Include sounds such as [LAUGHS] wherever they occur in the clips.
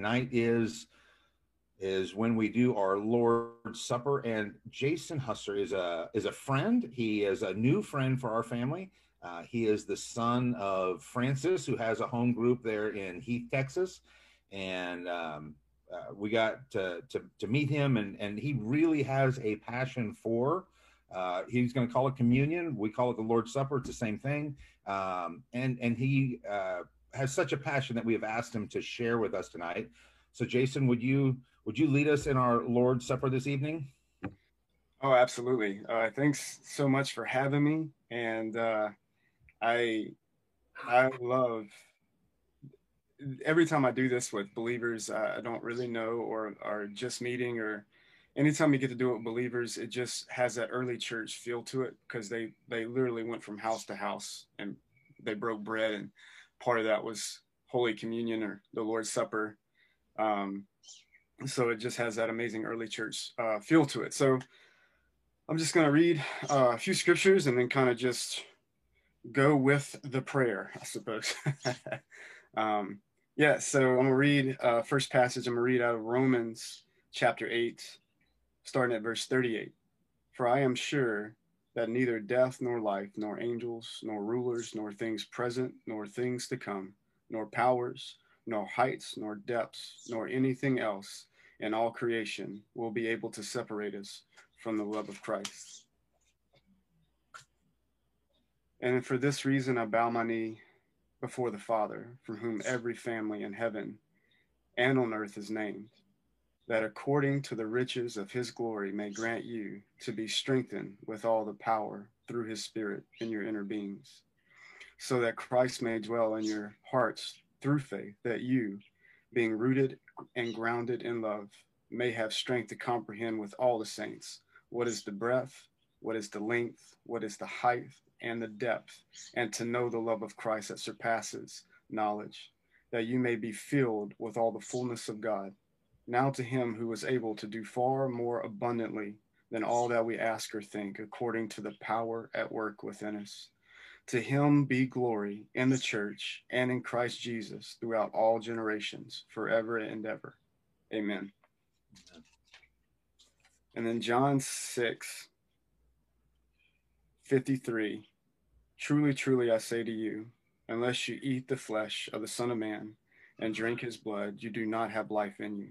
Tonight is is when we do our Lord's Supper, and Jason Husser is a is a friend. He is a new friend for our family. Uh, he is the son of Francis, who has a home group there in Heath, Texas, and um, uh, we got to, to, to meet him, and and he really has a passion for. Uh, he's going to call it communion. We call it the Lord's Supper. It's the same thing, um, and and he uh, has such a passion that we have asked him to share with us tonight. So, Jason, would you would you lead us in our Lord's Supper this evening? Oh, absolutely. Uh, thanks so much for having me, and uh, I I love every time I do this with believers I don't really know or are just meeting or anytime you get to do it with believers, it just has that early church feel to it because they they literally went from house to house and they broke bread and part of that was Holy Communion or the Lord's Supper. Um, so it just has that amazing early church uh, feel to it. So I'm just going to read uh, a few scriptures and then kind of just go with the prayer, I suppose. [LAUGHS] um, yeah, so I'm gonna read uh, first passage. I'm gonna read out of Romans chapter eight, starting at verse 38. For I am sure that neither death nor life, nor angels, nor rulers, nor things present, nor things to come, nor powers, nor heights, nor depths, nor anything else in all creation will be able to separate us from the love of Christ. And for this reason, I bow my knee before the Father, from whom every family in heaven and on earth is named, that according to the riches of his glory may grant you to be strengthened with all the power through his Spirit in your inner beings, so that Christ may dwell in your hearts through faith, that you, being rooted and grounded in love, may have strength to comprehend with all the saints what is the breadth, what is the length, what is the height and the depth, and to know the love of Christ that surpasses knowledge, that you may be filled with all the fullness of God. Now to him who is able to do far more abundantly than all that we ask or think, according to the power at work within us. To him be glory in the church and in Christ Jesus throughout all generations, forever and ever. Amen. Amen. And then John 6, 53 Truly, truly, I say to you, unless you eat the flesh of the Son of Man and drink his blood, you do not have life in you.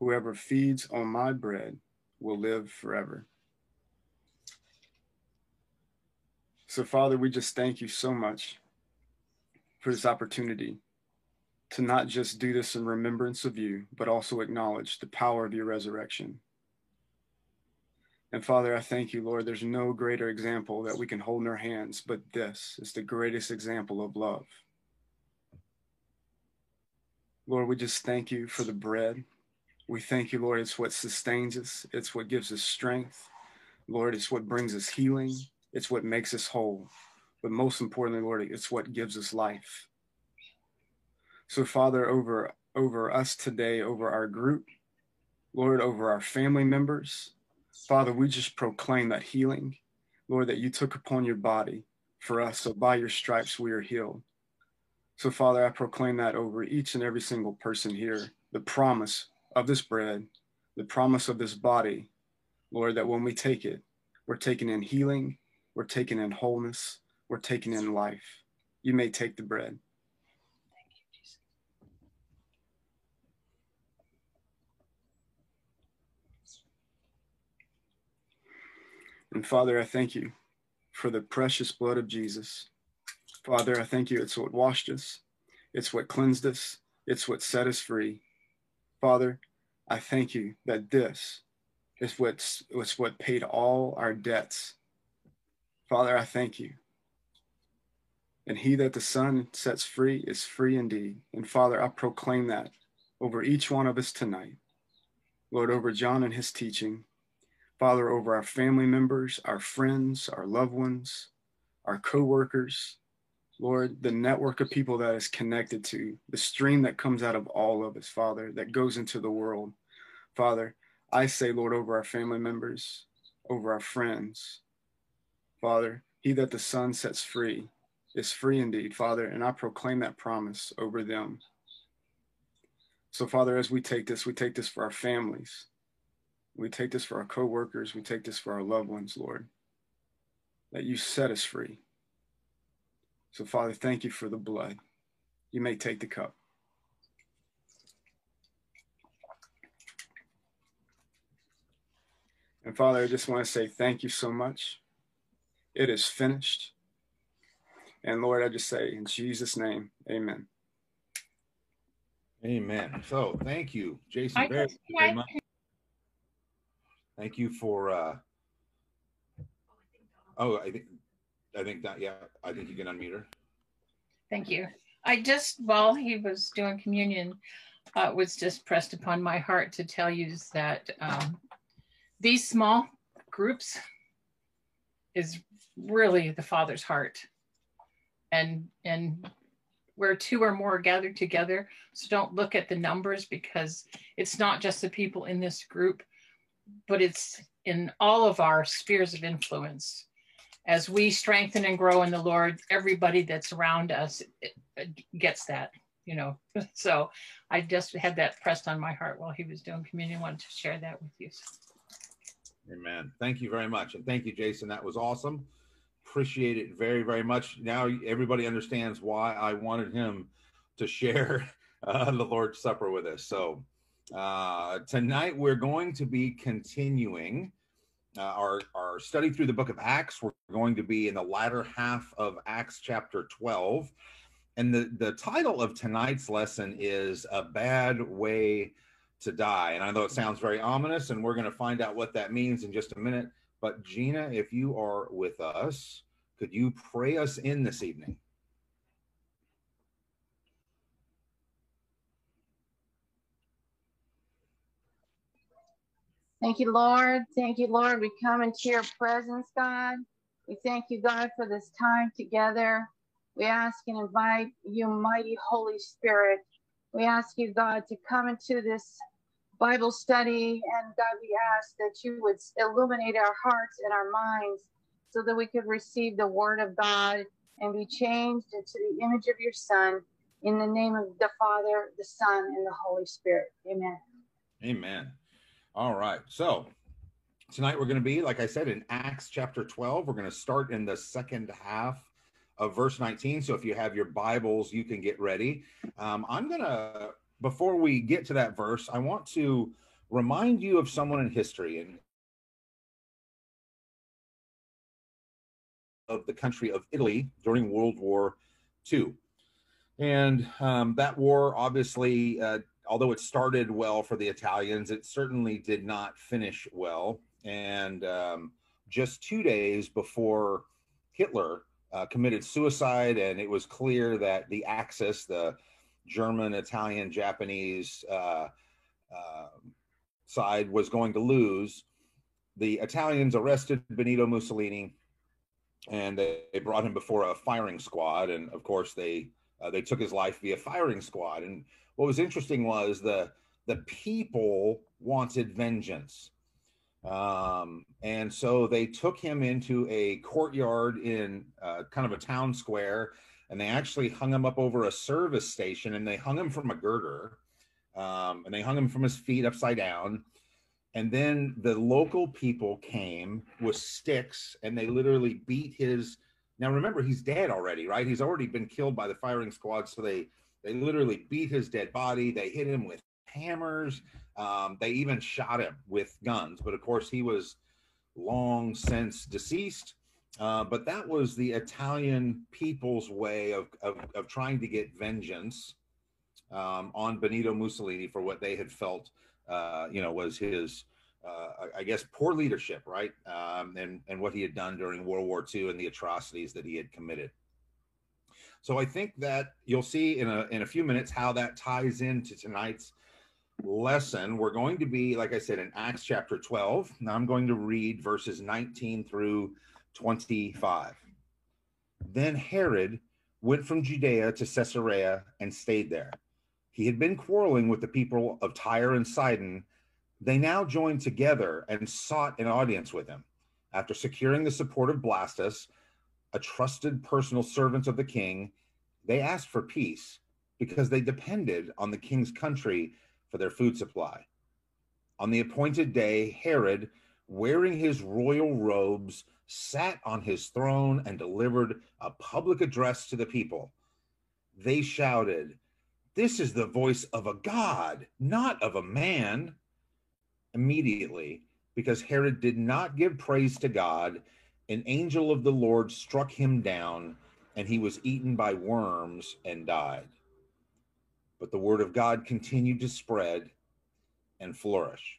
Whoever feeds on my bread will live forever. So, Father, we just thank you so much for this opportunity to not just do this in remembrance of you, but also acknowledge the power of your resurrection. And Father, I thank you, Lord. There's no greater example that we can hold in our hands, but this is the greatest example of love. Lord, we just thank you for the bread. We thank you, Lord. It's what sustains us, it's what gives us strength. Lord, it's what brings us healing, it's what makes us whole. But most importantly, Lord, it's what gives us life. So, Father, over over us today, over our group, Lord, over our family members, Father, we just proclaim that healing, Lord, that you took upon your body for us. So by your stripes, we are healed. So, Father, I proclaim that over each and every single person here the promise of this bread, the promise of this body, Lord, that when we take it, we're taking in healing, we're taking in wholeness, we're taking in life. You may take the bread. And Father, I thank you for the precious blood of Jesus. Father, I thank you. It's what washed us, it's what cleansed us, it's what set us free. Father, I thank you that this is what's, what's what paid all our debts. Father, I thank you. And he that the Son sets free is free indeed. And Father, I proclaim that over each one of us tonight. Lord, over John and his teaching. Father, over our family members, our friends, our loved ones, our co-workers. Lord, the network of people that is connected to, the stream that comes out of all of us, Father, that goes into the world. Father, I say, Lord, over our family members, over our friends. Father, he that the Son sets free is free indeed, Father, and I proclaim that promise over them. So, Father, as we take this, we take this for our families. We take this for our co-workers. We take this for our loved ones, Lord, that you set us free. So, Father, thank you for the blood. You may take the cup. And Father, I just want to say thank you so much. It is finished. And Lord, I just say in Jesus' name, amen. Amen. So thank you, Jason, very, very much. Thank you for uh oh I think I think that yeah, I think you can unmute her. Thank you. I just while he was doing communion, uh, was just pressed upon my heart to tell you that um, these small groups is really the father's heart and and where two or more gathered together so don't look at the numbers because it's not just the people in this group but it's in all of our spheres of influence as we strengthen and grow in the lord everybody that's around us gets that you know [LAUGHS] so i just had that pressed on my heart while he was doing communion wanted to share that with you Amen. Thank you very much. And thank you, Jason. That was awesome. Appreciate it very, very much. Now everybody understands why I wanted him to share [LAUGHS] uh, the Lord's Supper with us. So uh, tonight we're going to be continuing uh, our, our study through the book of Acts. We're going to be in the latter half of Acts chapter 12. And the, the title of tonight's lesson is A Bad Way to die. And I know it sounds very ominous, and we're going to find out what that means in just a minute. But Gina, if you are with us, could you pray us in this evening? Thank you, Lord. Thank you, Lord. We come into your presence, God. We thank you, God, for this time together. We ask and invite you, mighty Holy Spirit, we ask you, God, to come into this Bible study. And God, we ask that you would illuminate our hearts and our minds so that we could receive the word of God and be changed into the image of your Son. In the name of the Father, the Son, and the Holy Spirit. Amen. Amen. All right. So tonight we're going to be, like I said, in Acts chapter 12. We're going to start in the second half of verse 19. So if you have your Bibles, you can get ready. Um, I'm going to, before we get to that verse, I want to remind you of someone in history and of the country of Italy during World War II. And um, that war, obviously, uh, although it started well for the Italians, it certainly did not finish well. And um, just two days before Hitler uh, committed suicide, and it was clear that the Axis, the German, Italian, Japanese uh, uh, side, was going to lose. The Italians arrested Benito Mussolini, and they, they brought him before a firing squad, and of course they uh, they took his life via firing squad. And what was interesting was the the people wanted vengeance um, and so they took him into a courtyard in uh, kind of a town square, and they actually hung him up over a service station, and they hung him from a girder, um, and they hung him from his feet upside down. And then the local people came with sticks, and they literally beat his. Now remember, he's dead already, right? He's already been killed by the firing squad, so they they literally beat his dead body. They hit him with hammers. Um, they even shot him with guns, but of course he was long since deceased. Uh, but that was the Italian people's way of, of, of trying to get vengeance um, on Benito Mussolini for what they had felt, uh, you know, was his, uh, I guess, poor leadership, right? Um, and, and what he had done during World War II and the atrocities that he had committed. So I think that you'll see in a, in a few minutes how that ties into tonight's lesson, we're going to be, like I said, in Acts chapter 12. Now I'm going to read verses 19 through 25. Then Herod went from Judea to Caesarea and stayed there. He had been quarreling with the people of Tyre and Sidon. They now joined together and sought an audience with him. After securing the support of Blastus, a trusted personal servant of the king, they asked for peace because they depended on the king's country for their food supply. On the appointed day, Herod, wearing his royal robes, sat on his throne and delivered a public address to the people. They shouted, This is the voice of a God, not of a man. Immediately, because Herod did not give praise to God, an angel of the Lord struck him down, and he was eaten by worms and died. But the word of God continued to spread and flourish.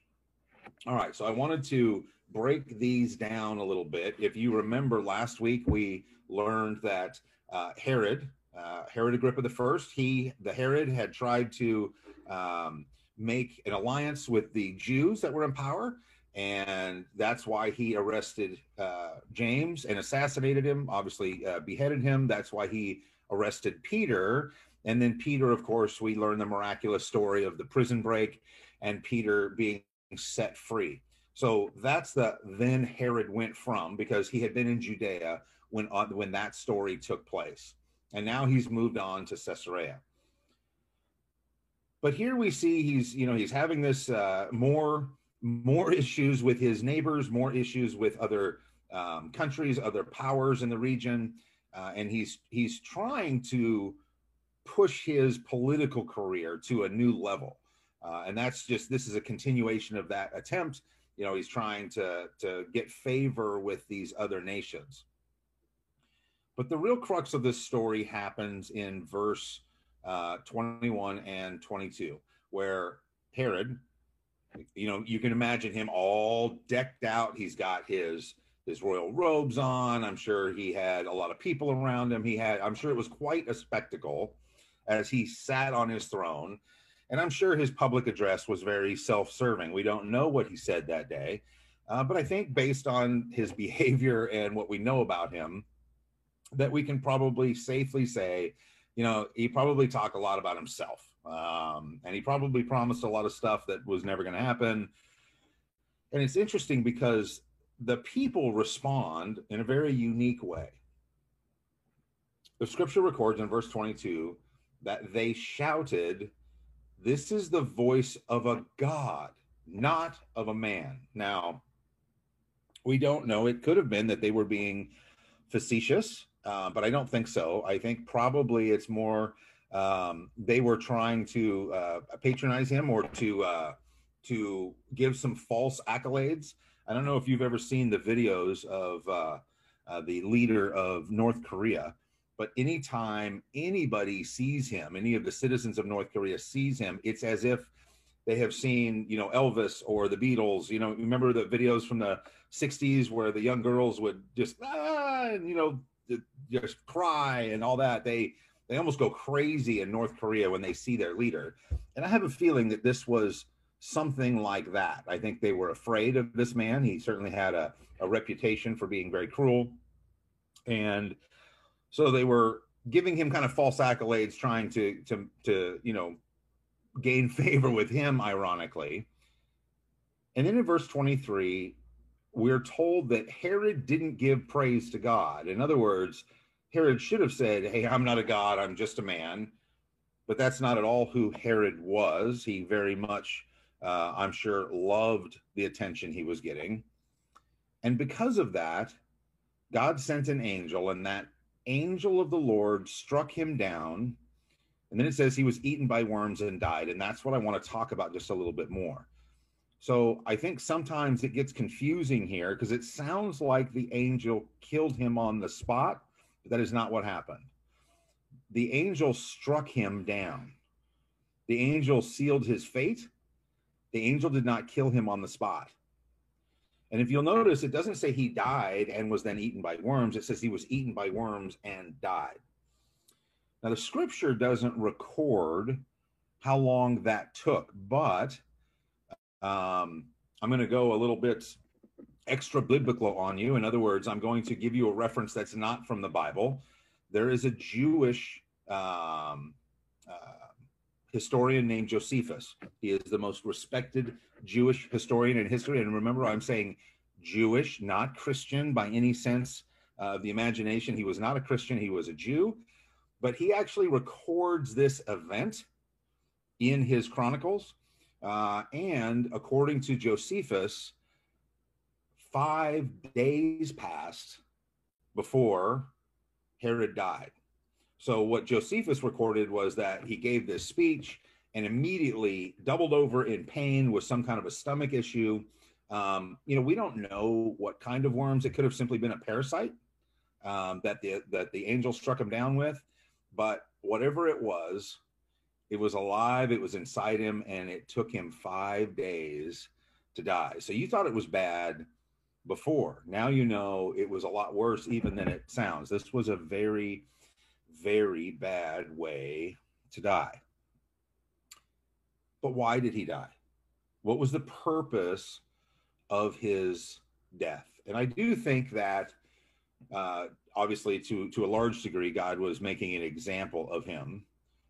All right, so I wanted to break these down a little bit. If you remember last week, we learned that uh, Herod, uh, Herod Agrippa the first, he, the Herod, had tried to um, make an alliance with the Jews that were in power, and that's why he arrested uh, James and assassinated him. Obviously, uh, beheaded him. That's why he arrested Peter. And then Peter, of course, we learn the miraculous story of the prison break and Peter being set free. So that's the then Herod went from because he had been in Judea when uh, when that story took place, and now he's moved on to Caesarea. But here we see he's you know he's having this uh, more more issues with his neighbors, more issues with other um, countries, other powers in the region, uh, and he's he's trying to push his political career to a new level. Uh, and that's just this is a continuation of that attempt. You know he's trying to to get favor with these other nations. But the real crux of this story happens in verse uh, 21 and 22 where herod you know you can imagine him all decked out he's got his his royal robes on i'm sure he had a lot of people around him he had i'm sure it was quite a spectacle as he sat on his throne and I'm sure his public address was very self serving. We don't know what he said that day. Uh, but I think based on his [LAUGHS] behavior and what we know about him, that we can probably safely say, you know, he probably talked a lot about himself. Um, and he probably promised a lot of stuff that was never going to happen. And it's interesting because the people respond in a very unique way. The scripture records in verse 22 that they shouted this is the voice of a God, not of a man. Now, we don't know. It could have been that they were being facetious, uh, but I don't think so. I think probably it's more um, they were trying to uh, patronize him or to uh, to give some false accolades. I don't know if you've ever seen the videos of uh, uh, the leader of North Korea but anytime anybody sees him, any of the citizens of North Korea sees him, it's as if they have seen, you know, Elvis or the Beatles. You know, remember the videos from the '60s where the young girls would just, ah, and, you know, just cry and all that. They they almost go crazy in North Korea when they see their leader. And I have a feeling that this was something like that. I think they were afraid of this man. He certainly had a, a reputation for being very cruel. And so they were giving him kind of false accolades, trying to to to you know gain [LAUGHS] favor with him, ironically. And then in verse 23, we're told that Herod didn't give praise to God. In other words, Herod should have said, Hey, I'm not a God, I'm just a man. But that's not at all who Herod was. He very much, uh, I'm sure, loved the attention he was getting. And because of that, God sent an angel, and that angel of the Lord struck him down. And then it says he was eaten by worms and died. And that's what I want to talk about just a little bit more. So I think sometimes it gets confusing here because it sounds like the angel killed him on the spot, that is not what happened. The angel struck him down. The angel sealed his fate. The angel did not kill him on the spot. And if you'll notice, it doesn't say he died and was then eaten by worms. It says he was eaten by worms and died. Now, the scripture doesn't record how long that took, but um, I'm going to go a little bit extra biblical on you. In other words, I'm going to give you a reference that's not from the Bible. There is a Jewish um, uh, historian named Josephus. He is the most respected Jewish historian in history. And remember, I'm saying Jewish, not Christian by any sense of the imagination. He was not a Christian, he was a Jew. But he actually records this event in his chronicles. Uh, and according to Josephus, five days passed before Herod died. So, what Josephus recorded was that he gave this speech and immediately doubled over in pain with some kind of a stomach issue. Um, you know, we don't know what kind of worms. It could have simply been a parasite um, that the that the angel struck him down with, but whatever it was, it was alive. It was inside him, and it took him five days to die. So you thought it was bad before. Now you know it was a lot worse even than it sounds. This was a very, very bad way to die. But why did he die? What was the purpose of his death? And I do think that uh, obviously to to a large degree God was making an example of him,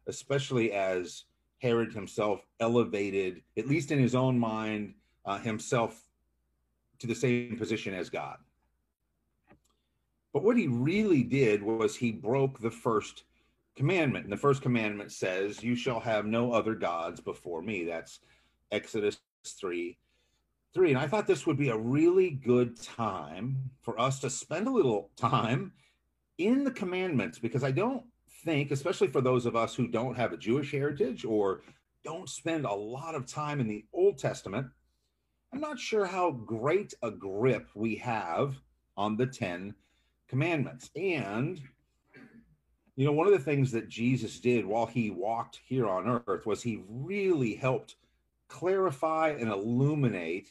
especially as Herod himself elevated, at least in his own mind, uh, himself to the same position as God. But what he really did was he broke the first commandment. And the first commandment says, You shall have no other gods before me. That's Exodus 3 3. And I thought this would be a really good time for us to spend a little time in the commandments because I don't think, especially for those of us who don't have a Jewish heritage or don't spend a lot of time in the Old Testament, I'm not sure how great a grip we have on the 10 commandments. And, you know, one of the things that Jesus did while he walked here on earth was he really helped clarify and illuminate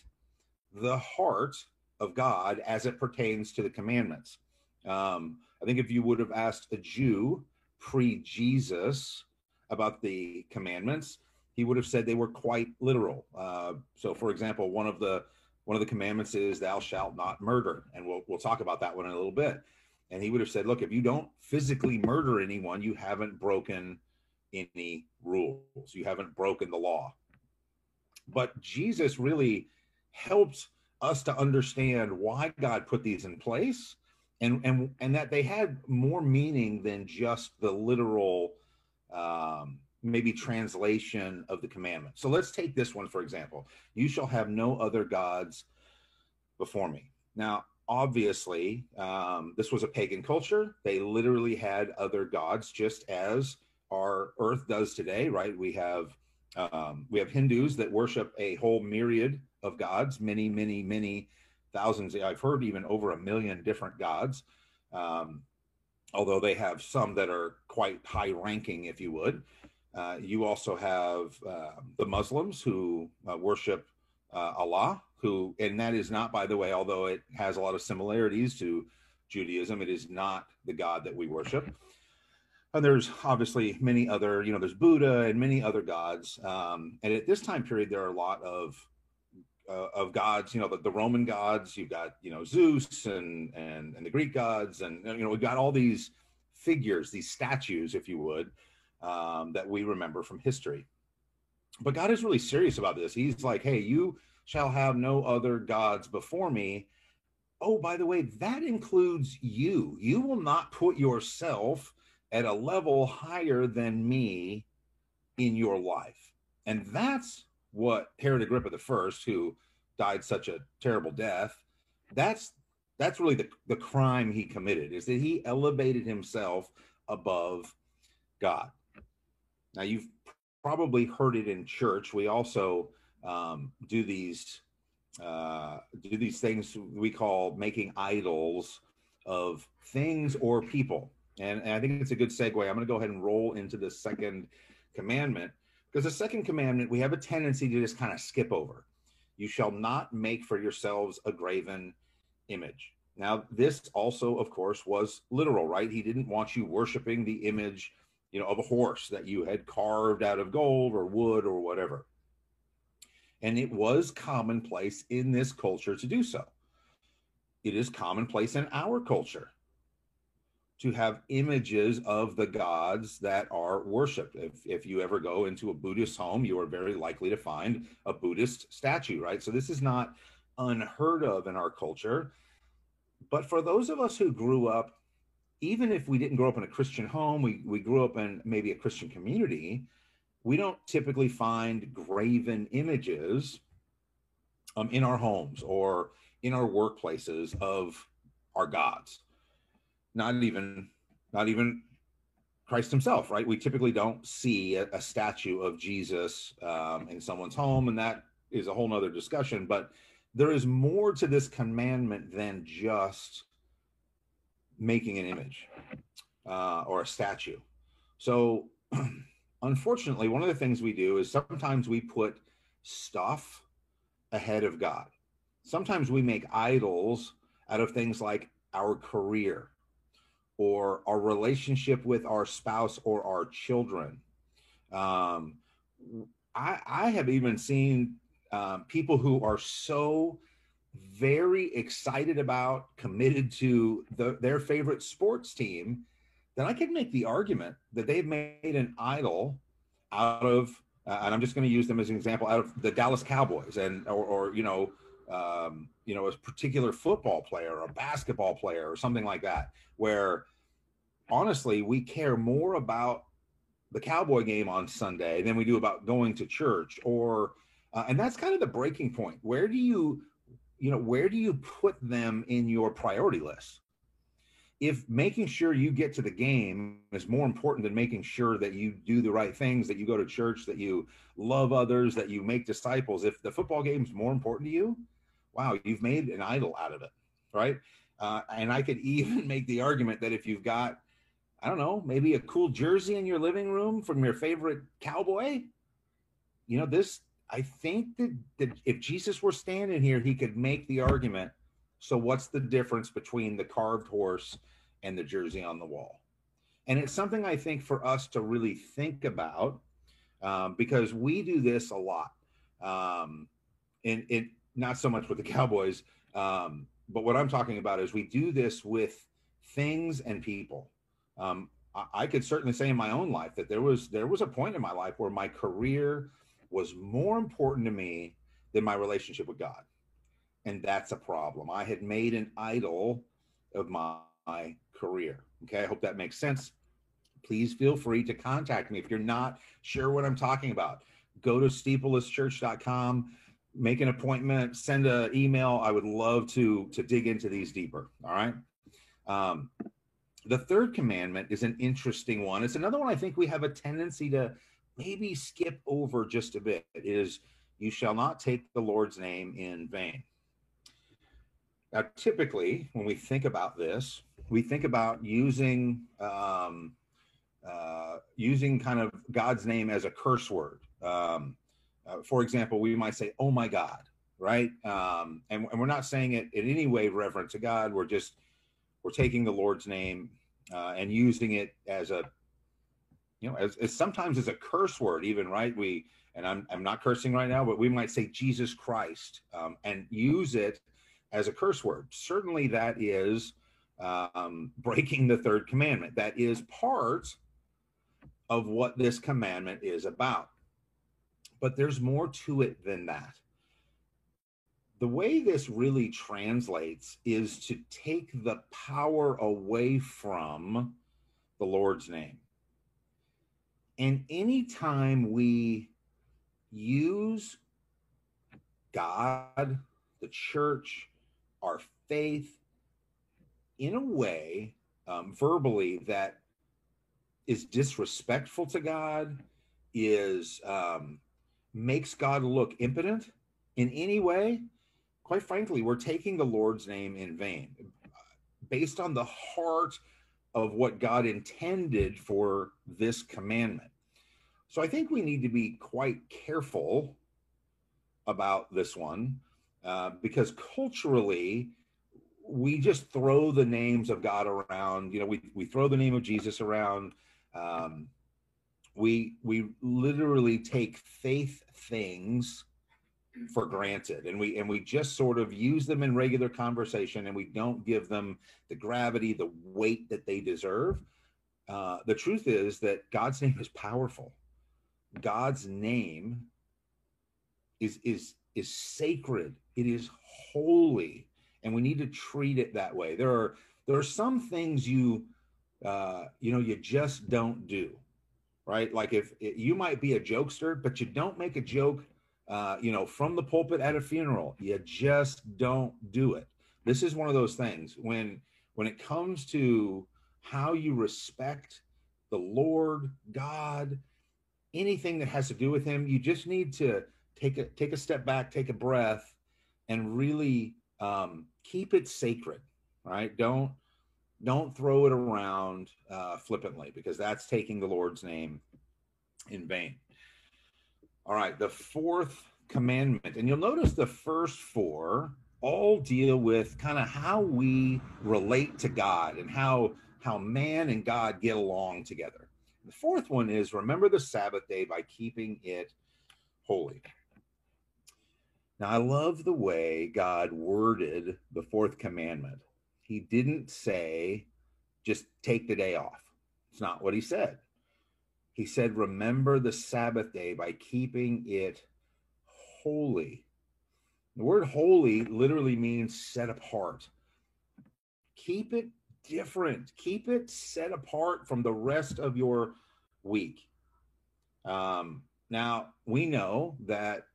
the heart of God as it pertains to the commandments. Um, I think if you would have asked a Jew pre Jesus about the commandments, he would have said they were quite literal. Uh, so, for example, one of the one of the commandments is "Thou shalt not murder," and we'll we'll talk about that one in a little bit. And he would have said, "Look, if you don't physically murder anyone, you haven't broken any rules. You haven't broken the law." But Jesus really helped us to understand why God put these in place, and and and that they had more meaning than just the literal. Um, maybe translation of the commandment. So let's take this one for example. You shall have no other gods before me. Now, obviously, um, this was a pagan culture. They literally had other gods, just as our Earth does today. Right? We have um, we have Hindus that worship a whole myriad of gods, many, many, many thousands. I've heard even over a million different gods. Um, although they have some that are quite high ranking, if you would. Uh, you also have uh, the Muslims who uh, worship uh, Allah, who, and that is not, by the way, although it has a lot of similarities to Judaism, it is not the God that we worship. And there's obviously many other, you know, there's Buddha and many other gods. Um, and at this time period, there are a lot of uh, of gods, you know, the, the, Roman gods. You've got, you know, Zeus and and and the Greek gods, and you know, we've got all these figures, these statues, if you would, um, that we remember from history. But God is really serious about this. He's like, hey, you shall have no other gods before me. Oh, by the way, that includes you. You will not put yourself at a level higher than me in your life. And that's what Herod Agrippa the First, who died such a terrible death, that's that's really the, the crime he committed, is that he elevated himself above God. Now, you've probably heard it in church. We also um, do these uh, do these things we call making idols of things or people. And, and I think it's a good segue. I'm going to go ahead and roll into the second commandment because the second commandment we have a tendency to just kind of skip over. You shall not make for yourselves a graven image. Now, this also, of course, was literal, right? He didn't want you worshiping the image you know, of a horse that you had carved out of gold or wood or whatever. And it was commonplace in this culture to do so. It is commonplace in our culture to have images of the gods that are worshiped. If, if you ever go into a Buddhist home, you are very likely to find a Buddhist statue, right? So this is not unheard of in our culture. But for those of us who grew up even if we didn't grow up in a Christian home, we, we grew up in maybe a Christian community, we don't typically find graven images um, in our homes or in our workplaces of our gods. Not even, not even Christ himself, right? We typically don't see a, a statue of Jesus um, in someone's home, and that is a whole nother discussion. But there is more to this commandment than just making an image uh, or a statue. So, [CLEARS THROAT] unfortunately, one of the things we do is sometimes we put stuff ahead of God. Sometimes we make idols out of things like our career or our relationship with our spouse or our children. Um, I, I have even seen um, people who are so very excited about, committed to the, their favorite sports team, then I could make the argument that they've made an idol out of, uh, and I'm just going to use them as an example, out of the Dallas Cowboys and or, or you know, um, you know, a particular football player or a basketball player or something like that, where honestly we care more about the Cowboy game on Sunday than we do about going to church or. Uh, and that's kind of the breaking point. Where do you you know where do you put them in your priority list? If making sure you get to the game is more important than making sure that you do the right things that you go to church that you love others that you make disciples if the football game is more important to you wow you've made an idol out of it right? Uh, and i could [LAUGHS] even make the argument that if you've got i don't know maybe a cool jersey in your living room from your favorite cowboy you know this I think that, that if Jesus were standing here, he could make the argument. So, what's the difference between the carved horse and the jersey on the wall? And it's something I think for us to really think about um, because we do this a lot. Um, and it not so much with the Cowboys, um, but what I'm talking about is we do this with things and people. Um, I, I could certainly say in my own life that there was there was a point in my life where my career was more important to me than my relationship with God. And that's a problem. I had made an idol of my, my career. Okay. I hope that makes sense. Please feel free to contact me if you're not sure what I'm talking about. Go to steeplelesschurch.com, make an appointment, send an email. I would love to to dig into these deeper. All right. Um, the third commandment is an interesting one. It's another one I think we have a tendency to maybe skip over just a bit is you shall not take the Lord's name in vain. Now, typically, when we think about this, we think about using um, uh, using kind of God's name as a curse word. Um, uh, for example, we might say, "Oh my God," right? Um, and, and, we're not saying it in any way reverent to God. We're just we're taking the Lord's name uh, and using it as a you know, as, as sometimes as a curse word, even right. We and I'm I'm not cursing right now, but we might say Jesus Christ um, and use it as a curse word. Certainly, that is um, breaking the third commandment. That is part of what this commandment is about. But there's more to it than that. The way this really translates is to take the power away from the Lord's name. And anytime we use God, the church, our faith in a way um, verbally that is disrespectful to God, is um, makes God look impotent in any way, quite frankly, we're taking the Lord's name in vain. Based on the heart of what God intended for this commandment. So I think we need to be quite careful about this one uh, because culturally, we just throw the names of God around. You know, we, we throw the name of Jesus around. Um, we we literally take faith things for granted. And we and we just sort of use them in regular conversation and we don't give them the gravity the weight that they deserve. Uh, the truth is that god's name is powerful. God's name is is is sacred. It is holy. And we need to treat it that way. There are there are some things you uh you know you just don't do right? Like if you might be a jokester but you don't make a joke uh you know from the pulpit at a funeral you just don't do it. This is one of those things when when it comes to how you respect the lord god anything that has to do with him you just need to take a take a step back take a breath and really um, keep it sacred right? Don't don't throw it around uh, flippantly because that's taking the lord's name in vain all right the fourth commandment and you'll notice the first four all deal with kind of how we relate to god and how how man and god get along together the fourth one is remember the sabbath day by keeping it holy now, I love the way God worded the fourth commandment. He didn't say, just take the day off. It's not what he said. He said, remember the Sabbath day by keeping it holy. The word holy literally means set apart. Keep it different, keep it set apart from the rest of your week. Um, now, we know that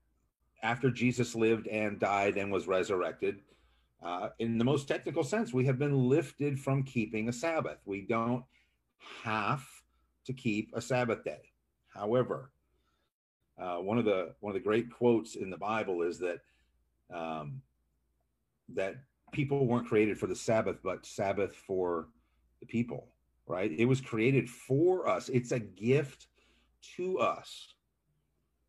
after Jesus lived and died and was resurrected, uh, in the most technical sense, we have been lifted from keeping a Sabbath. We don't have to keep a Sabbath day. However, uh, one of the one of the great quotes in the Bible is that um, that people weren't created for the Sabbath, but Sabbath for the people. Right? It was created for us. It's a gift to us.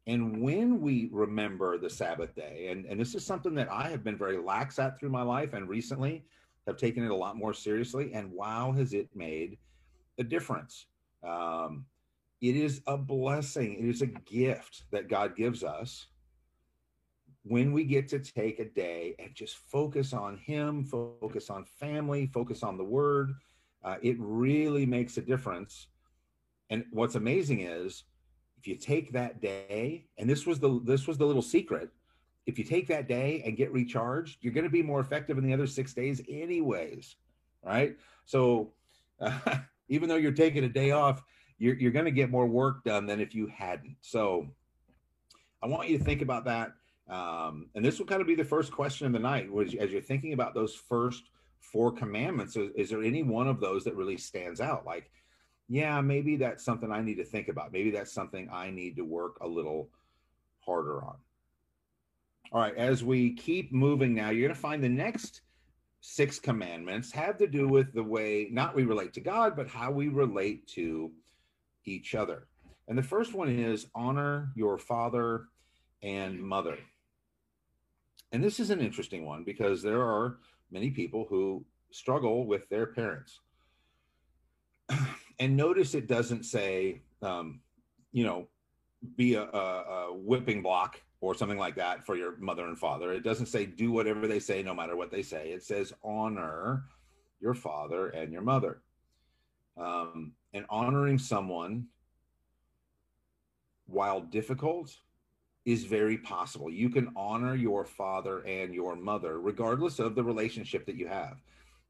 And when we remember the Sabbath day, and, and this is something that I have been very lax at through my life and recently have taken it a lot more seriously, and wow, has it made a difference. Um, it is a blessing, it is a gift that God gives us when we get to take a day and just focus on Him, focus on family, focus on the Word. Uh, it really makes a difference. And what's amazing is, if you take that day and this was the this was the little secret if you take that day and get recharged you're going to be more effective in the other six days anyways right so uh, [LAUGHS] even though you're taking a day off you're, you're going to get more work done than if you hadn't so i want you to think about that um, and this will kind of be the first question of the night was as you're thinking about those first four commandments is, is there any one of those that really stands out like yeah, maybe that's something I need to think about. Maybe that's something I need to work a little harder on. All right, as we keep moving now, you're going to find the next six commandments have to do with the way not we relate to God, but how we relate to each other. And the first one is honor your father and mother. And this is an interesting one because there are many people who struggle with their parents and notice it doesn't say, um, you know, be a, a, a, whipping block or something like that for your mother and father. It doesn't say do whatever they say, no matter what they say. It says honor your father and your mother. Um, and honoring someone, while difficult, is very possible. You can honor your father and your mother, regardless of the relationship that you have.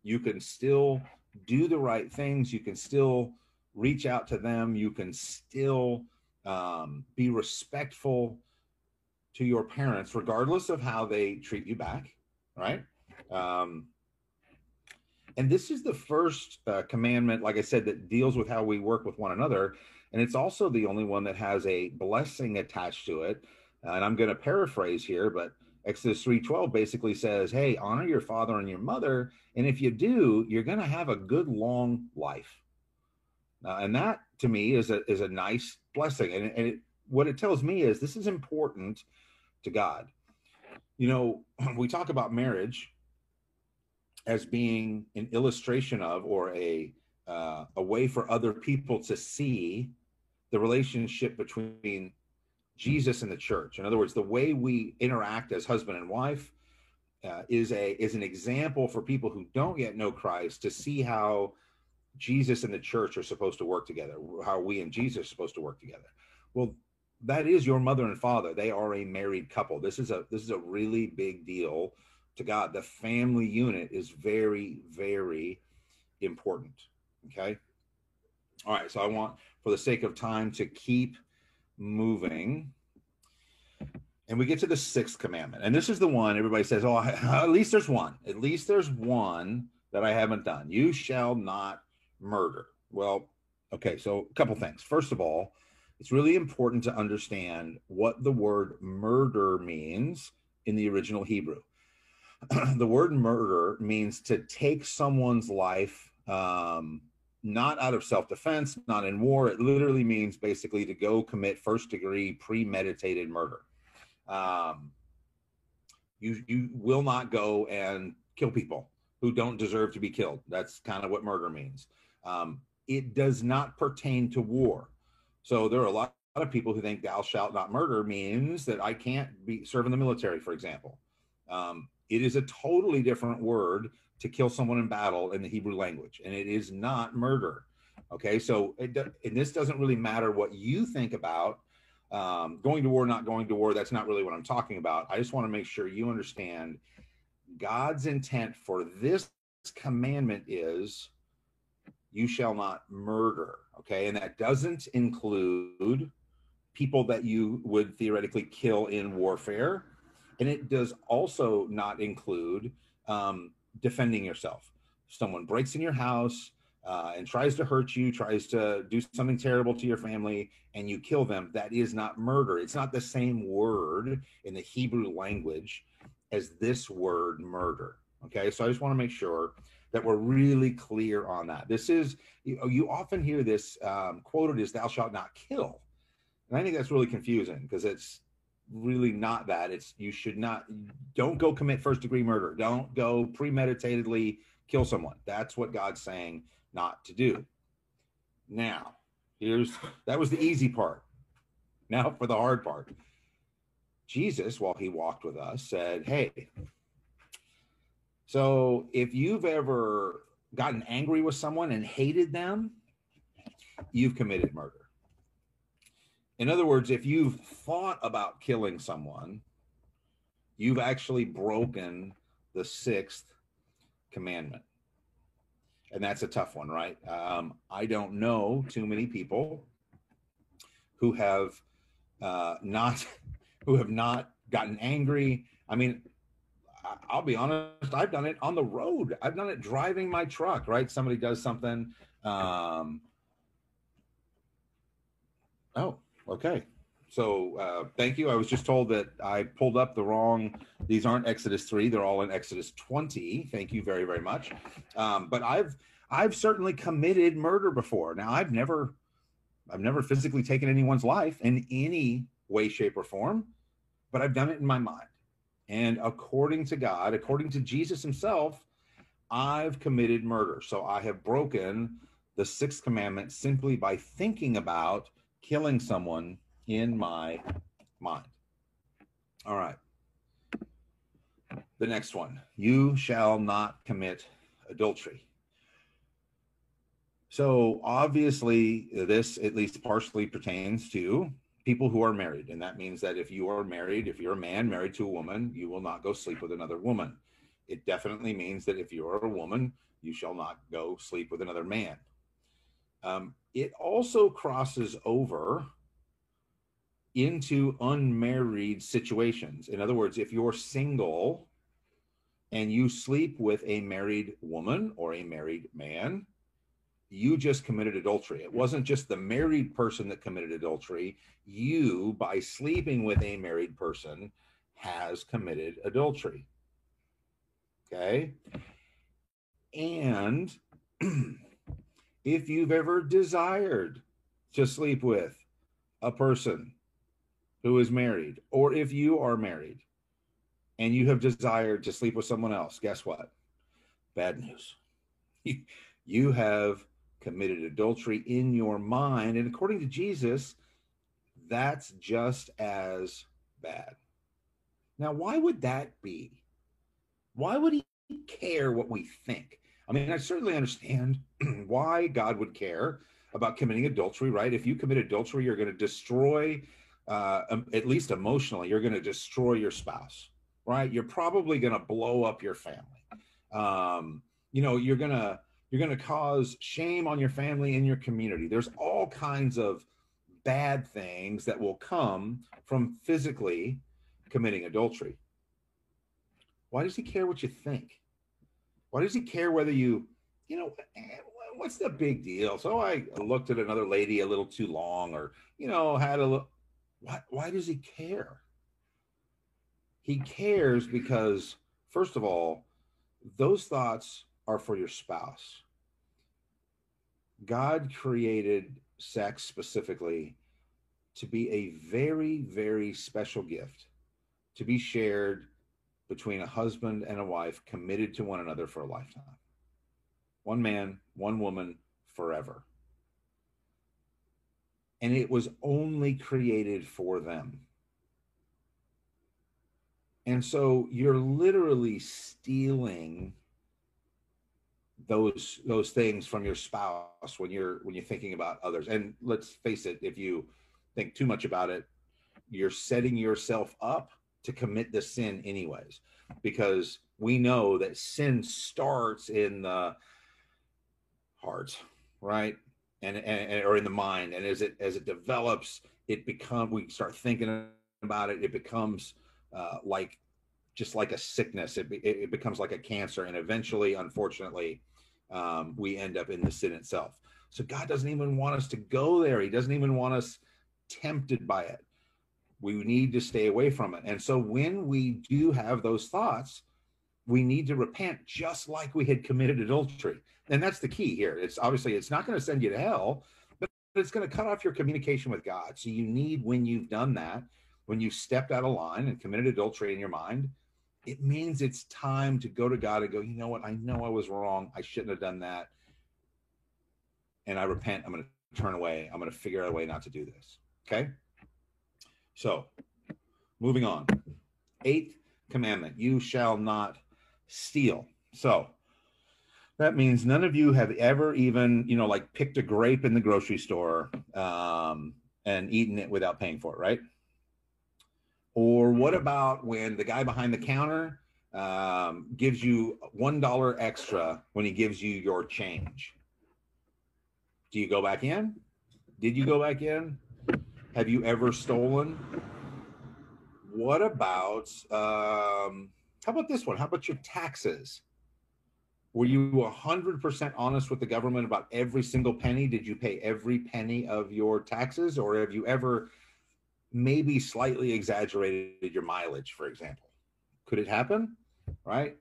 You can still do the right things. You can still reach out to them. You can still um, be respectful to your parents, regardless of how they treat you back, right? Um, and this is the first uh, commandment, like I said, that deals with how we work with one another. And it's also the only one that has a blessing attached to it. Uh, and I'm going to paraphrase here, but Exodus 3:12 basically says, "Hey, honor your father and your mother, and if you do, you're going to have a good long life." Uh, and that to me is a is a nice blessing. And, and it, what it tells me is this is important to God. You know, [CLEARS THROAT] we talk about marriage as being an illustration of or a uh, a way for other people to see the relationship between Jesus and the church. In other words, the way we interact as husband and wife uh, is a is an example for people who don't yet know Christ to see how Jesus and the church are supposed to work together, how we and Jesus are supposed to work together. Well, that is your mother and father. They are a married couple. This is a this is a really big deal to God. The family unit is very very important. Okay. All right. So I want, for the sake of time, to keep moving. And we get to the sixth commandment. And this is the one everybody says, oh, [LAUGHS] at least there's one. At least there's one that I haven't done. You shall not murder. Well, okay. So a couple things. First of all, it's really important to understand what the word murder means in the original Hebrew. [CLEARS THROAT] the word murder means to take someone's life um, not out of self defense, not in war. It literally means basically to go commit first degree premeditated murder. Um, you you will not go and kill people who don't deserve to be killed. That's kind of what murder means. Um, it does not pertain to war. So there are a lot, of people who think "thou shalt not murder" means that I can't be serve in the military, for example. Um, it is a totally different word to kill someone in battle in the Hebrew language, and it is not murder. Okay, so it, and this doesn't really matter what you think about um, going to war, not going to war. That's not really what I'm talking about. I just want to make sure you understand God's intent for this commandment is you shall not murder. Okay, and that doesn't include people that you would theoretically kill in warfare. And it does also not include um, defending yourself. someone breaks in your house uh, and tries to hurt you, tries to do something terrible to your family, and you kill them, that is not murder. It's not the same word in the Hebrew language as this word murder. Okay, so I just want to make sure that we're really clear on that. This is, you, you often hear this um, quoted as thou shalt not kill. And I think that's really confusing because it's really not that. It's you should not don't go commit first degree murder. Don't go premeditatedly kill someone. That's what God's saying not to do. Now, here's that was the easy part. Now for the hard part. Jesus, while he walked with us, said, Hey, so if you've ever gotten angry with someone and hated them, you've committed murder. In other words, if you've thought about killing someone, you've actually broken the sixth commandment. And that's a tough one, right? Um, I don't know too many people who have uh, not [LAUGHS] who have not gotten angry. I mean, I'll be honest, I've done it on the road. I've done it driving my truck, right? Somebody does something. Um, oh, Okay. So uh, thank you. I was just told that I pulled up the wrong. These aren't Exodus three; they're all in Exodus twenty. Thank you very, very much. Um, but I've I've certainly committed murder before. Now I've never I've never physically taken anyone's life in any way, shape, or form, but I've done it in my mind. And according to God, according to Jesus Himself, I've committed murder. So I have broken the sixth commandment simply by thinking about killing someone in my mind. All right. The next one you shall not commit adultery. So, obviously, this at least partially pertains to people who are married. And that means that if you are married, if you're a man married to a woman, you will not go sleep with another woman. It definitely means that if you're a woman, you shall not go sleep with another man. Um, it also crosses over into unmarried situations. In other words, if you're single and you sleep with a married woman or a married man, you just committed adultery. It wasn't just the married person that committed adultery. You, by sleeping with a married person, has committed adultery. Okay. And [CLEARS THROAT] if you've ever desired to sleep with a person who is married, or if you are married and you have desired to sleep with someone else, guess what? Bad news. [LAUGHS] You, have committed adultery in your mind. And according to Jesus, that's just as bad. Now, why would that be? Why would he care what we think? I mean, I certainly understand [CLEARS THROAT] why God would care about committing adultery, right? If you commit adultery, you're going to destroy, uh, um, at least emotionally, you're going to destroy your spouse, right? You're probably going to blow up your family. Um, you know, you're going to you're going to cause shame on your family and your community. There's all kinds of bad things that will come from physically committing adultery. Why does he care what you think? Why does he care whether you, you know, eh, what's the big deal? So I looked at another lady a little too long, or you know, had a little. Why? Why does he care? He cares because, first of all, those thoughts are for your spouse. God created sex specifically to be a very, very special gift to be shared between a husband and a wife committed to one another for a lifetime. One man, one woman, forever. And it was only created for them. And so you're literally stealing those those things from your spouse when you're when you're thinking about others. And let's face it, if you think too much about it, you're setting yourself up to commit the sin anyways because we know that sin starts in the heart right? And, and or in the mind. And as it as it develops it become we start thinking about it it becomes uh, like just like a sickness. It, it becomes like a cancer. And eventually unfortunately um, we end up in the sin itself so god doesn't even want us to go there he doesn't even want us tempted by it we need to stay away from it. And so when we do have those thoughts, we need to repent just like we had committed adultery. And that's the key here. It's obviously it's not going to send you to hell, but it's going to cut off your communication with God. So you need when you've done that, when you've stepped out of line and committed adultery in your mind, it means it's time to go to God and go, you know what? I know I was wrong. I shouldn't have done that. And I repent. I'm going to turn away. I'm going to figure out a way not to do this. Okay. So, moving on. Eighth commandment you shall not steal. So, that means none of you have ever even, you know, like picked a grape in the grocery store um, and eaten it without paying for it, right? Or what about when the guy behind the counter um, gives you $1 extra when he gives you your change? Do you go back in? Did you go back in? Have you ever stolen? What about um, how about this one? How about your taxes? Were you 100% honest with the government about every single penny? Did you pay every penny of your taxes? Or have you ever maybe slightly exaggerated your mileage, for example? Could it happen? Right?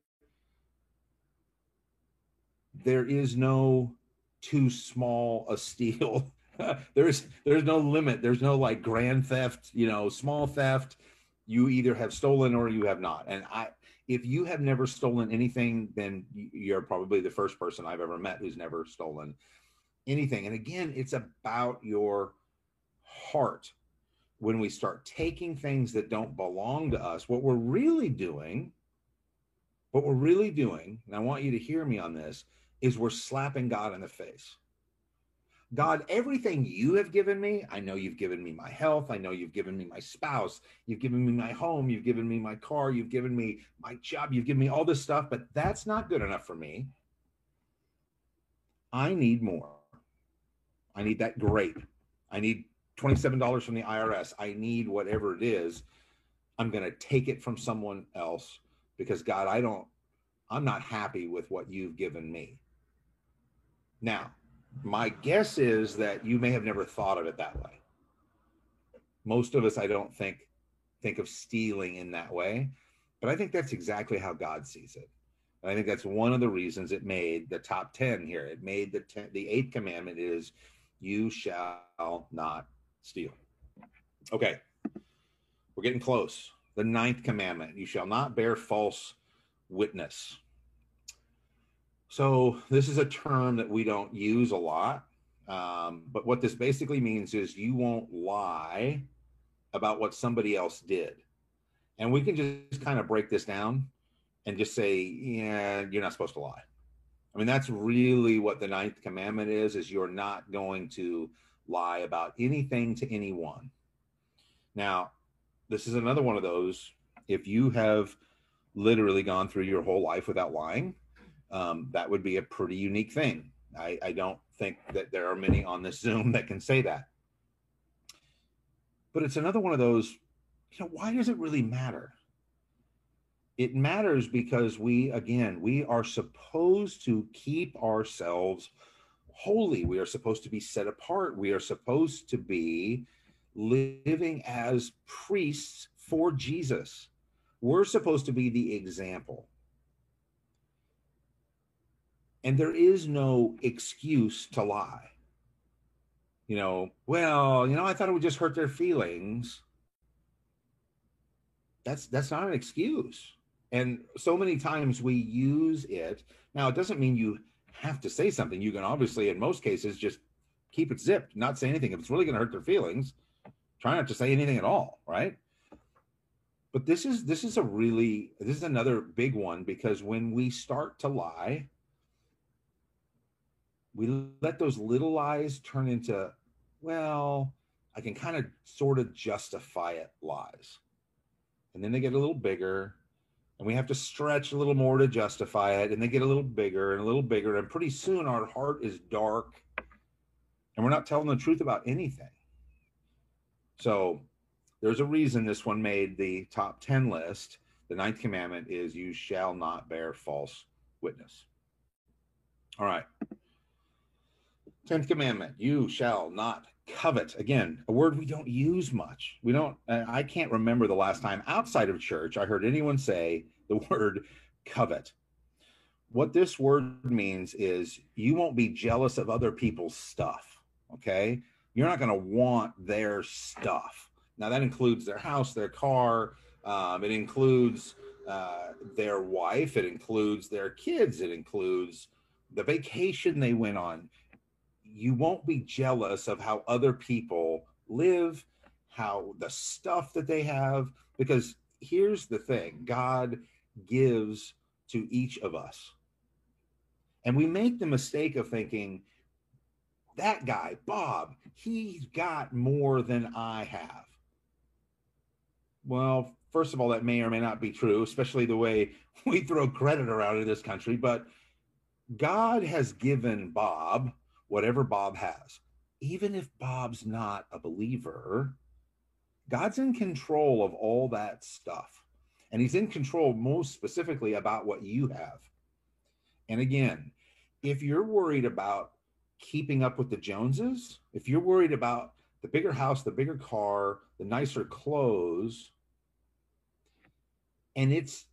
There is no too small a steal [LAUGHS] there's there's no limit. There's no like grand theft, you know, small theft. You either have stolen or you have not. And I if you have never stolen anything, then you're probably the first person I've ever met who's never stolen anything. And again, it's about your heart. When we start taking things that don't belong to us, what we're really doing, what we're really doing, and I want you to hear me on this, is we're slapping God in the face. God, everything you have given me, I know you've given me my health. I know you've given me my spouse. You've given me my home. You've given me my car. You've given me my job. You've given me all this stuff, but that's not good enough for me. I need more. I need that grape. I need $27 from the IRS. I need whatever it is. I'm going to take it from someone else because God, I don't, I'm not happy with what you've given me. Now, my guess is that you may have never thought of it that way. Most of us, I don't think, think of stealing in that way, but I think that's exactly how God sees it. And I think that's one of the reasons it made the top 10 here. It made the ten, the eighth commandment is you shall not steal. Okay. We're getting close. The ninth commandment, you shall not bear false witness. So this is a term that we don't use a lot. Um, but what this basically means is you won't lie about what somebody else did. And we can just kind of break this down and just say, yeah, you're not supposed to lie. I mean, that's really what the ninth commandment is, is you're not going to lie about anything to anyone. Now, this is another one of those. If you have literally gone through your whole life without lying, um, that would be a pretty unique thing. I, I don't think that there are many on this Zoom that can say that. But it's another one of those, you know, why does it really matter? It matters because we, again, we are supposed to keep ourselves holy. We are supposed to be set apart. We are supposed to be living as priests for Jesus. We're supposed to be the example. And there is no excuse to lie. You know, well, you know, I thought it would just hurt their feelings. That's that's not an excuse. And so many times we use it. Now, it doesn't mean you have to say something. You can obviously, in most cases, just keep it zipped, not say anything. If it's really going to hurt their feelings, try not to say anything at all, right? But this is this is a really this is another big one because when we start to lie, we let those little lies turn into, well, I can kind of sort of justify it lies. And then they get a little bigger and we have to stretch a little more to justify it and they get a little bigger and a little bigger and pretty soon our heart is dark and we're not telling the truth about anything. So there's a reason this one made the top 10 list. The ninth commandment is you shall not bear false witness. All right. 10th commandment you shall not covet. Again a word we don't use much. We don't i can't remember the last time outside of church i heard anyone say the [LAUGHS] word covet. What this word means is you won't be jealous of other people's stuff okay? You're not going to want their stuff. Now that includes their house their car um, it includes uh, their wife it includes their kids it includes the vacation they went on you won't be jealous of how other people live, how the stuff that they have, because here's the thing God gives to each of us. And we make the mistake of thinking, that guy, Bob, he's got more than I have. Well, first of all, that may or may not be true, especially the way [LAUGHS] we throw credit around in this country. But God has given Bob whatever Bob has. Even if Bob's not a believer, God's in control of all that stuff. And he's in control most specifically about what you have. And again, if you're worried about keeping up with the Joneses, if you're worried about the bigger house, the bigger car, the nicer clothes, and it's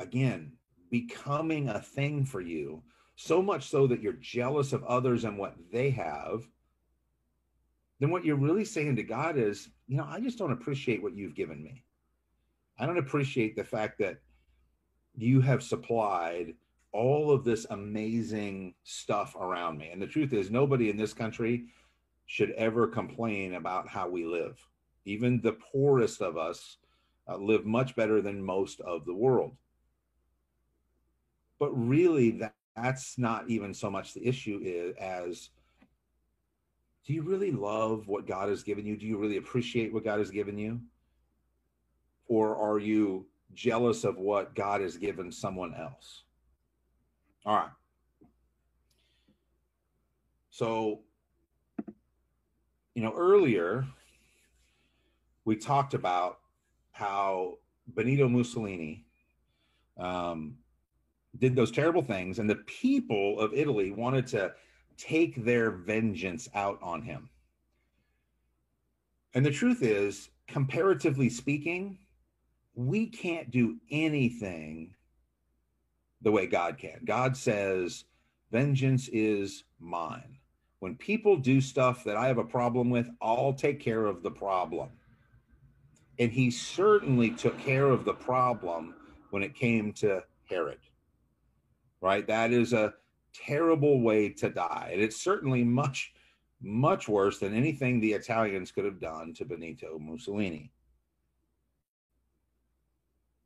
again becoming a thing for you so much so that you're jealous of others and what they have, then what you're really saying to God is, you know, I just don't appreciate what you've given me. I don't appreciate the fact that you have supplied all of this amazing stuff around me. And the truth is, nobody in this country should ever complain about how we live. Even the poorest of us uh, live much better than most of the world. But really, that, that's not even so much the issue is as do you really love what God has given you? Do you really appreciate what God has given you? Or are you jealous of what God has given someone else? All right. So, you know, earlier we talked about how Benito Mussolini um, did those terrible things, and the people of Italy wanted to take their vengeance out on him. And the truth is, comparatively speaking, we can't do anything the way God can. God says, Vengeance is mine. When people do stuff that I have a problem with, I'll take care of the problem. And he certainly took care of the problem when it came to Herod right? That is a terrible way to die. And it's certainly much, much worse than anything the Italians could have done to Benito Mussolini.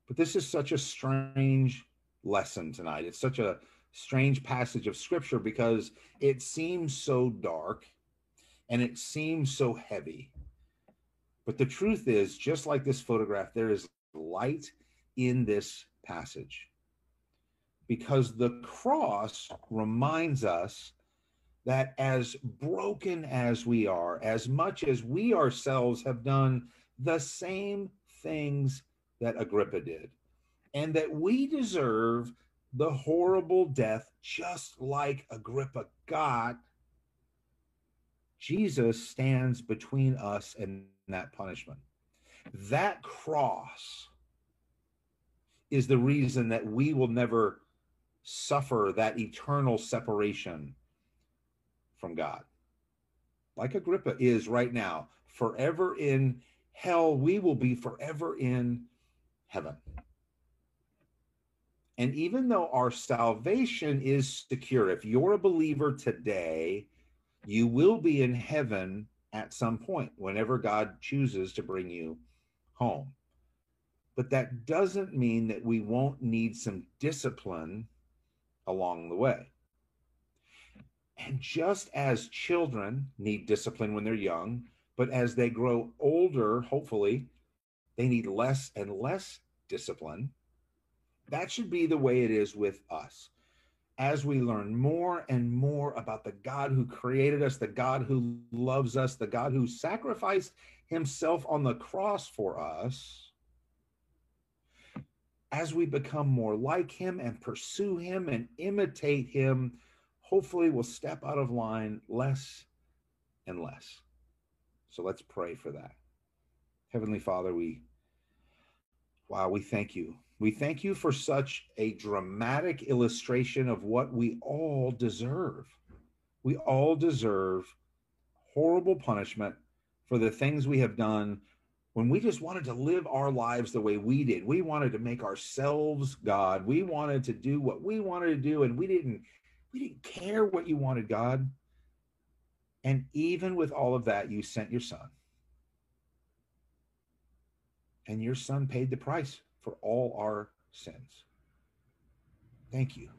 But this is such a strange lesson tonight. It's such a strange passage of scripture because it seems so dark and it seems so heavy. But the truth is, just like this photograph, there is light in this passage because the cross reminds us that as broken as we are, as much as we ourselves have done the same things that Agrippa did, and that we deserve the horrible death just like Agrippa got, Jesus stands between us and that punishment. That cross is the reason that we will never suffer that eternal separation from God. Like Agrippa is right now, forever in hell, we will be forever in heaven. And even though our salvation is secure, if you're a believer today, you will be in heaven at some point whenever God chooses to bring you home. But that doesn't mean that we won't need some discipline along the way. And just as children need discipline when they're young, but as they grow older, hopefully, they need less and less discipline that should be the way it is with us. As we learn more and more about the God who created us, the God who loves us, the God who sacrificed himself on the cross for us, as we become more like him and pursue him and imitate him, hopefully we'll step out of line less and less. So let's pray for that. Heavenly Father, we, wow, we thank you we thank you for such a dramatic illustration of what we all deserve. We all deserve horrible punishment for the things we have done when we just wanted to live our lives the way we did. We wanted to make ourselves God. We wanted to do what we wanted to do and we didn't we didn't care what you wanted, God. And even with all of that, you sent your son. And your son paid the price for all our sins. Thank you.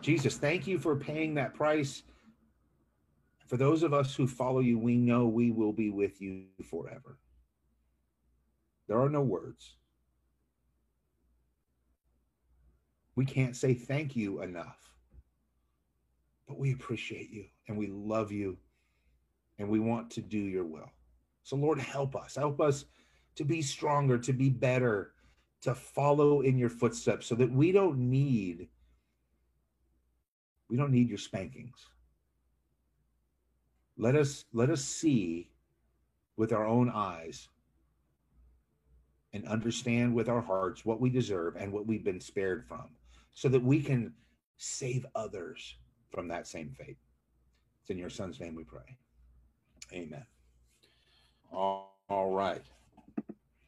Jesus, thank you for paying that price. For those of us who follow you, we know we will be with you forever. There are no words. We can't say thank you enough. But we appreciate you and we love you and we want to do your will. So, Lord, help us. Help us to be stronger, to be better, to follow in your footsteps so that we don't need we don't need your spankings. Let us let us see with our own eyes and understand with our hearts what we deserve and what we've been spared from so that we can save others from that same fate. It's in your son's name we pray. Amen. all, all right.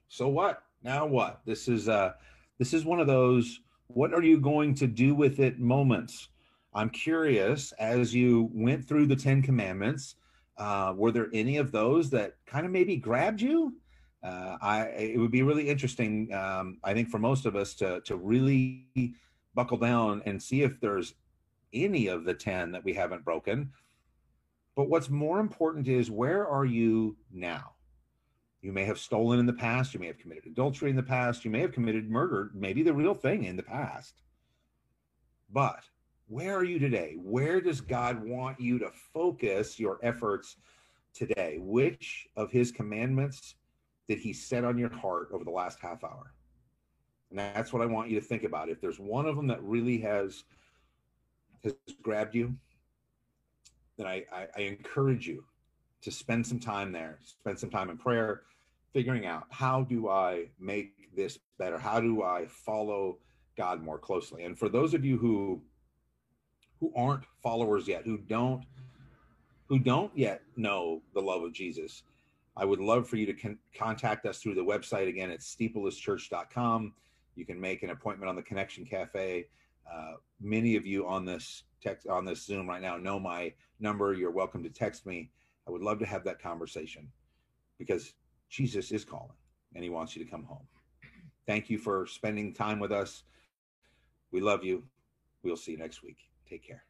So what? Now what? This is uh this is one of those what are you going to do with it moments. I'm curious as you went through the 10 commandments, uh, were there any of those that kind of maybe grabbed you? Uh, I it would be really interesting, um, I think, for most of us to to really buckle down and see if there's any of the 10 that we haven't broken. But what's more important is where are you now? You may have stolen in the past. You may have committed adultery in the past. You may have committed murder, maybe the real thing in the past. But where are you today? Where does God want you to focus your efforts today? Which of his commandments did he set on your heart over the last half hour? And that's what I want you to think about. If there's one of them that really has has grabbed you, then I, I, I encourage you to spend some time there, spend some time in prayer, figuring out how do I make this better? How do I follow God more closely? And for those of you who who aren't followers yet, who don't who don't yet know the love of Jesus, I would love for you to con- contact us through the website again at steeplelesschurch.com. You can make an appointment on the Connection Cafe. Uh, many of you on this text on this Zoom right now know my number. You're welcome to text me. I would love to have that conversation because Jesus is calling and he wants you to come home. Thank you for spending time with us. We love you. We'll see you next week. Take care.